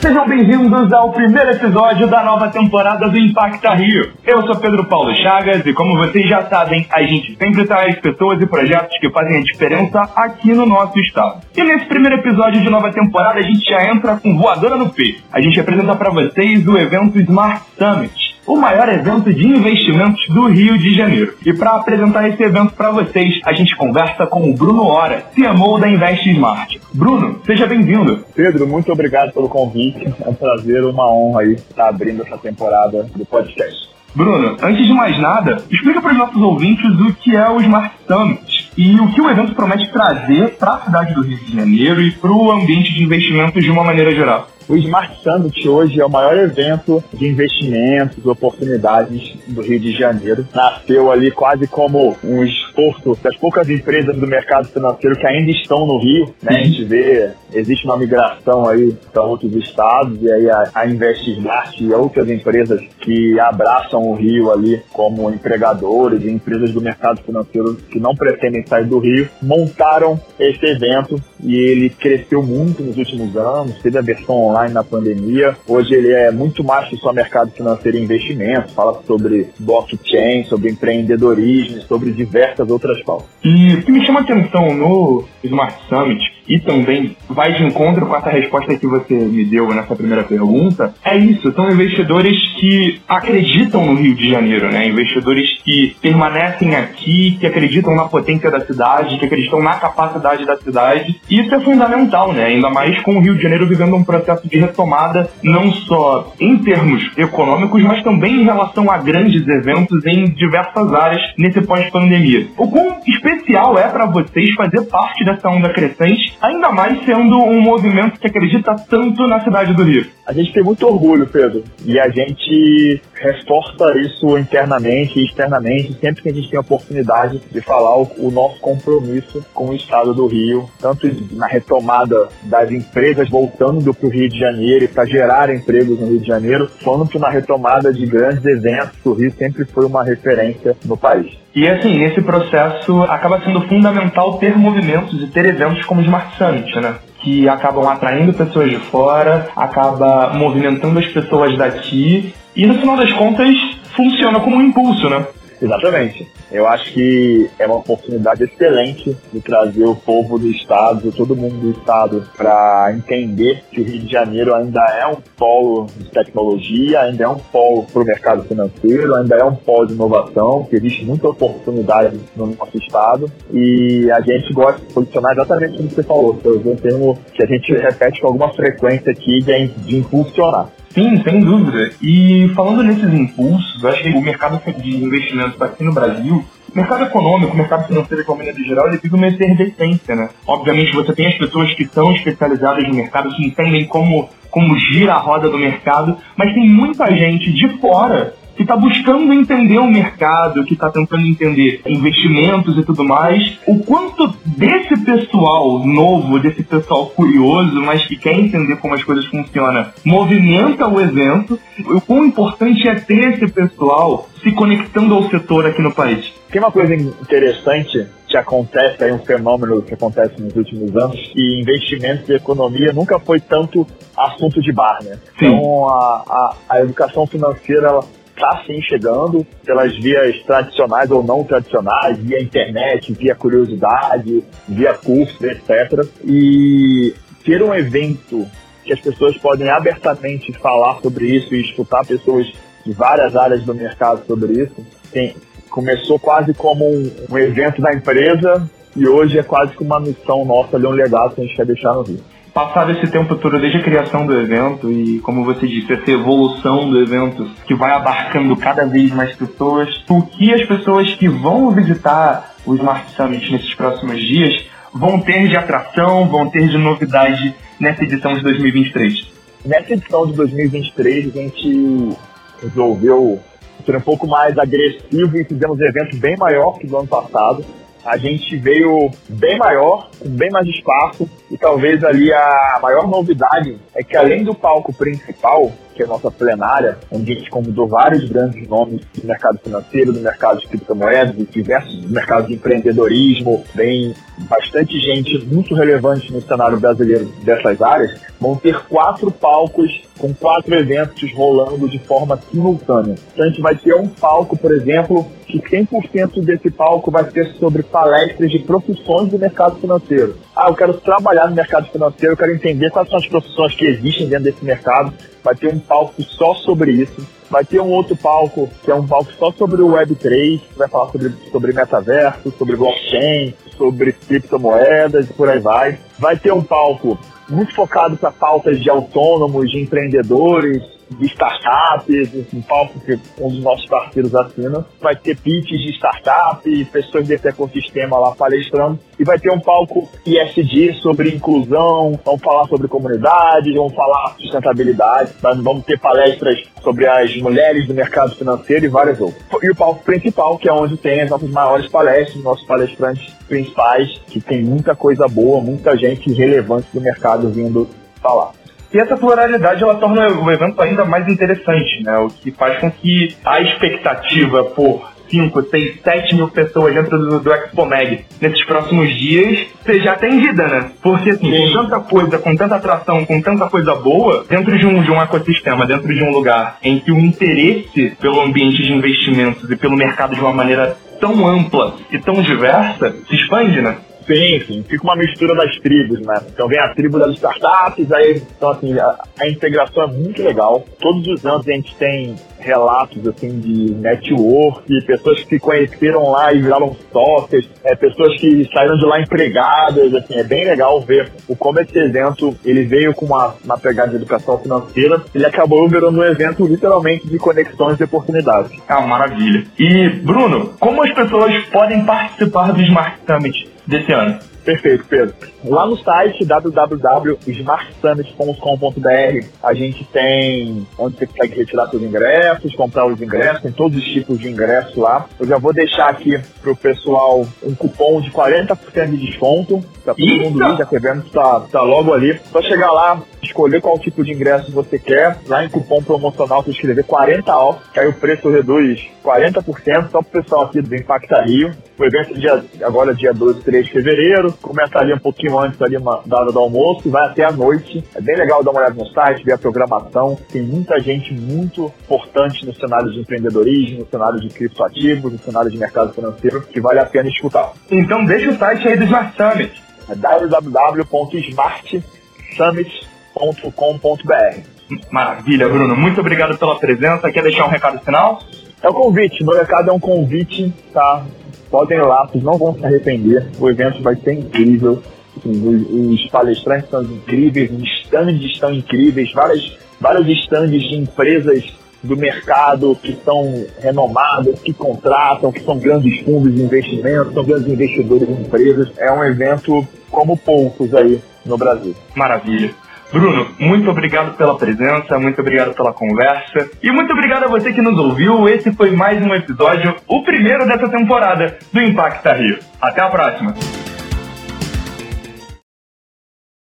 Sejam bem-vindos ao primeiro episódio da nova temporada do Impacta Rio. Eu sou Pedro Paulo Chagas e, como vocês já sabem, a gente sempre traz pessoas e projetos que fazem a diferença aqui no nosso estado. E nesse primeiro episódio de nova temporada, a gente já entra com voadora no peito. A gente apresenta para vocês o evento Smart Summit o maior evento de investimentos do Rio de Janeiro. E para apresentar esse evento para vocês, a gente conversa com o Bruno Hora, CMO da Invest Smart. Bruno, seja bem-vindo. Pedro, muito obrigado pelo convite. É um prazer, uma honra aí estar abrindo essa temporada do podcast. Bruno, antes de mais nada, explica para os nossos ouvintes o que é o Smart Summit e o que o evento promete trazer para a cidade do Rio de Janeiro e para o ambiente de investimentos de uma maneira geral. O Smart Summit hoje é o maior evento de investimentos, oportunidades do Rio de Janeiro. Nasceu ali quase como um esforço das poucas empresas do mercado financeiro que ainda estão no Rio. Né? A gente vê, existe uma migração aí para outros estados e aí a, a Invest Smart e outras empresas que abraçam o Rio ali como empregadores e empresas do mercado financeiro que não pretendem sair do Rio, montaram esse evento e ele cresceu muito nos últimos anos, teve a versão online online na pandemia. Hoje ele é muito mais que só mercado financeiro e investimentos, fala sobre blockchain, sobre empreendedorismo, sobre diversas outras pautas. E o que me chama atenção no Smart Summit e também vai de encontro com essa resposta que você me deu nessa primeira pergunta, é isso, são investidores que acreditam no Rio de Janeiro, né? Investidores que permanecem aqui, que acreditam na potência da cidade, que acreditam na capacidade da cidade. E isso é fundamental, né? Ainda mais com o Rio de Janeiro vivendo um processo de retomada, não só em termos econômicos, mas também em relação a grandes eventos em diversas áreas nesse pós-pandemia. O quão especial é para vocês fazer parte dessa onda crescente ainda mais sendo um movimento que acredita tanto na cidade do Rio. A gente tem muito orgulho, Pedro, e a gente reforça isso internamente e externamente sempre que a gente tem a oportunidade de falar o, o nosso compromisso com o estado do Rio, tanto na retomada das empresas voltando para o Rio de Janeiro e para gerar empregos no Rio de Janeiro, quanto na retomada de grandes eventos, o Rio sempre foi uma referência no país. E assim, nesse processo acaba sendo fundamental ter movimentos e ter eventos como o Smart Summit, né? Que acabam atraindo pessoas de fora, acaba movimentando as pessoas daqui e no final das contas funciona como um impulso, né? Exatamente. Eu acho que é uma oportunidade excelente de trazer o povo do estado, todo mundo do estado, para entender que o Rio de Janeiro ainda é um polo de tecnologia, ainda é um polo para o mercado financeiro, ainda é um polo de inovação, que existe muita oportunidade no nosso estado e a gente gosta de posicionar exatamente como você falou, que é um termo que a gente repete com alguma frequência aqui de, de impulsionar. Sim, sem dúvida. E falando nesses impulsos, acho que o mercado de investimentos aqui no Brasil o mercado econômico, o mercado financeiro de maneira geral, ele vive uma efervescência, né? Obviamente você tem as pessoas que são especializadas no mercado, que entendem como, como gira a roda do mercado, mas tem muita gente de fora que está buscando entender o mercado, que está tentando entender investimentos e tudo mais, o quanto desse pessoal novo, desse pessoal curioso, mas que quer entender como as coisas funcionam, movimenta o evento, o quão importante é ter esse pessoal se conectando ao setor aqui no país. Tem uma coisa interessante que acontece, aí um fenômeno que acontece nos últimos anos, que investimentos e economia nunca foi tanto assunto de bar, né? Sim. Então a, a, a educação financeira ela está sim chegando pelas vias tradicionais ou não tradicionais, via internet, via curiosidade, via curso, etc. E ter um evento que as pessoas podem abertamente falar sobre isso e escutar pessoas de várias áreas do mercado sobre isso, tem, começou quase como um, um evento da empresa e hoje é quase que uma missão nossa ali, um legado que a gente quer deixar no Rio passado esse tempo todo, desde a criação do evento e, como você disse, essa evolução do evento que vai abarcando cada vez mais pessoas, o que as pessoas que vão visitar o Smart Summit nesses próximos dias vão ter de atração, vão ter de novidade nessa edição de 2023? Nessa edição de 2023, a gente resolveu ser um pouco mais agressivo e fizemos um evento bem maior que do ano passado a gente veio bem maior, com bem mais espaço, e talvez ali a maior novidade é que além do palco principal, que é a nossa plenária, onde a gente convidou vários grandes nomes do mercado financeiro, do mercado de criptomoedas, de diversos mercados de empreendedorismo, tem bastante gente muito relevante no cenário brasileiro dessas áreas, vão ter quatro palcos com quatro eventos rolando de forma simultânea. Então a gente vai ter um palco, por exemplo, que 100% desse palco vai ser sobre palestras de profissões do mercado financeiro. Ah, eu quero trabalhar no mercado financeiro, eu quero entender quais são as profissões que existem dentro desse mercado, vai ter um palco só sobre isso. Vai ter um outro palco, que é um palco só sobre o Web3, que vai falar sobre, sobre metaverso, sobre blockchain, sobre criptomoedas e por aí vai. Vai ter um palco muito focado para pautas de autônomos, de empreendedores, de startups, um palco que um dos nossos parceiros assina. Vai ter pitches de startup, pessoas desse ecossistema lá palestrando. E vai ter um palco ISD sobre inclusão, vamos falar sobre comunidade, vamos falar sustentabilidade, vamos ter palestras sobre as mulheres do mercado financeiro e várias outras. E o palco principal, que é onde tem as nossas maiores palestras, nossos palestrantes principais, que tem muita coisa boa, muita gente relevante do mercado vindo falar. E essa pluralidade ela torna o evento ainda mais interessante, né? O que faz com que a expectativa por 5, 6, 7 mil pessoas dentro do, do Expo Mag nesses próximos dias seja atendida, né? Porque assim, Sim. com tanta coisa, com tanta atração, com tanta coisa boa, dentro de um, de um ecossistema, dentro de um lugar em que o interesse pelo ambiente de investimentos e pelo mercado de uma maneira tão ampla e tão diversa se expande, né? Sim, sim. Fica uma mistura das tribos, né? Então vem a tribo das startups, aí, então assim, a, a integração é muito legal. Todos os anos a gente tem relatos assim de network, pessoas que se conheceram lá e viraram sócias, é, pessoas que saíram de lá empregadas, assim, é bem legal ver o como esse evento ele veio com uma, uma pegada de educação financeira, ele acabou virando um evento literalmente de conexões e oportunidades. Ah, maravilha. E Bruno, como as pessoas podem participar do Smart Summit? Desse ano. Perfeito, Pedro. Lá no site www.smartsummit.com.br a gente tem onde você consegue retirar seus ingressos, comprar os ingressos, tem todos os tipos de ingressos lá. Eu já vou deixar aqui pro pessoal um cupom de 40% de desconto. Tá todo mundo já querendo, tá, tá logo ali. Só chegar lá, escolher qual tipo de ingresso você quer. Lá em cupom promocional, você escrever 40 off, que aí o preço reduz 40% só pro pessoal aqui do Impacta Rio. O evento é dia, agora é dia 12 3 de fevereiro. Começa ali um pouquinho antes ali da hora do almoço e vai até a noite. É bem legal dar uma olhada no site, ver a programação. Tem muita gente muito importante no cenário de empreendedorismo, no cenário de criptoativos, no cenário de mercado financeiro, que vale a pena escutar. Então deixa o site aí do Smart Summit. É www.smartsummit.com.br Maravilha, Bruno. Muito obrigado pela presença. Quer deixar um recado final? É um convite. Meu recado é um convite, tá? Podem ir lá, vocês não vão se arrepender. O evento vai ser incrível. Assim, os, palestrantes estão incríveis, os stands estão incríveis, várias, vários stands de empresas do mercado que são renomadas, que contratam, que são grandes fundos de investimento, são grandes investidores em empresas. É um evento como poucos aí no Brasil. Maravilha. Bruno, muito obrigado pela presença, muito obrigado pela conversa e muito obrigado a você que nos ouviu. Esse foi mais um episódio, o primeiro dessa temporada do Impacta Rio. Até a próxima!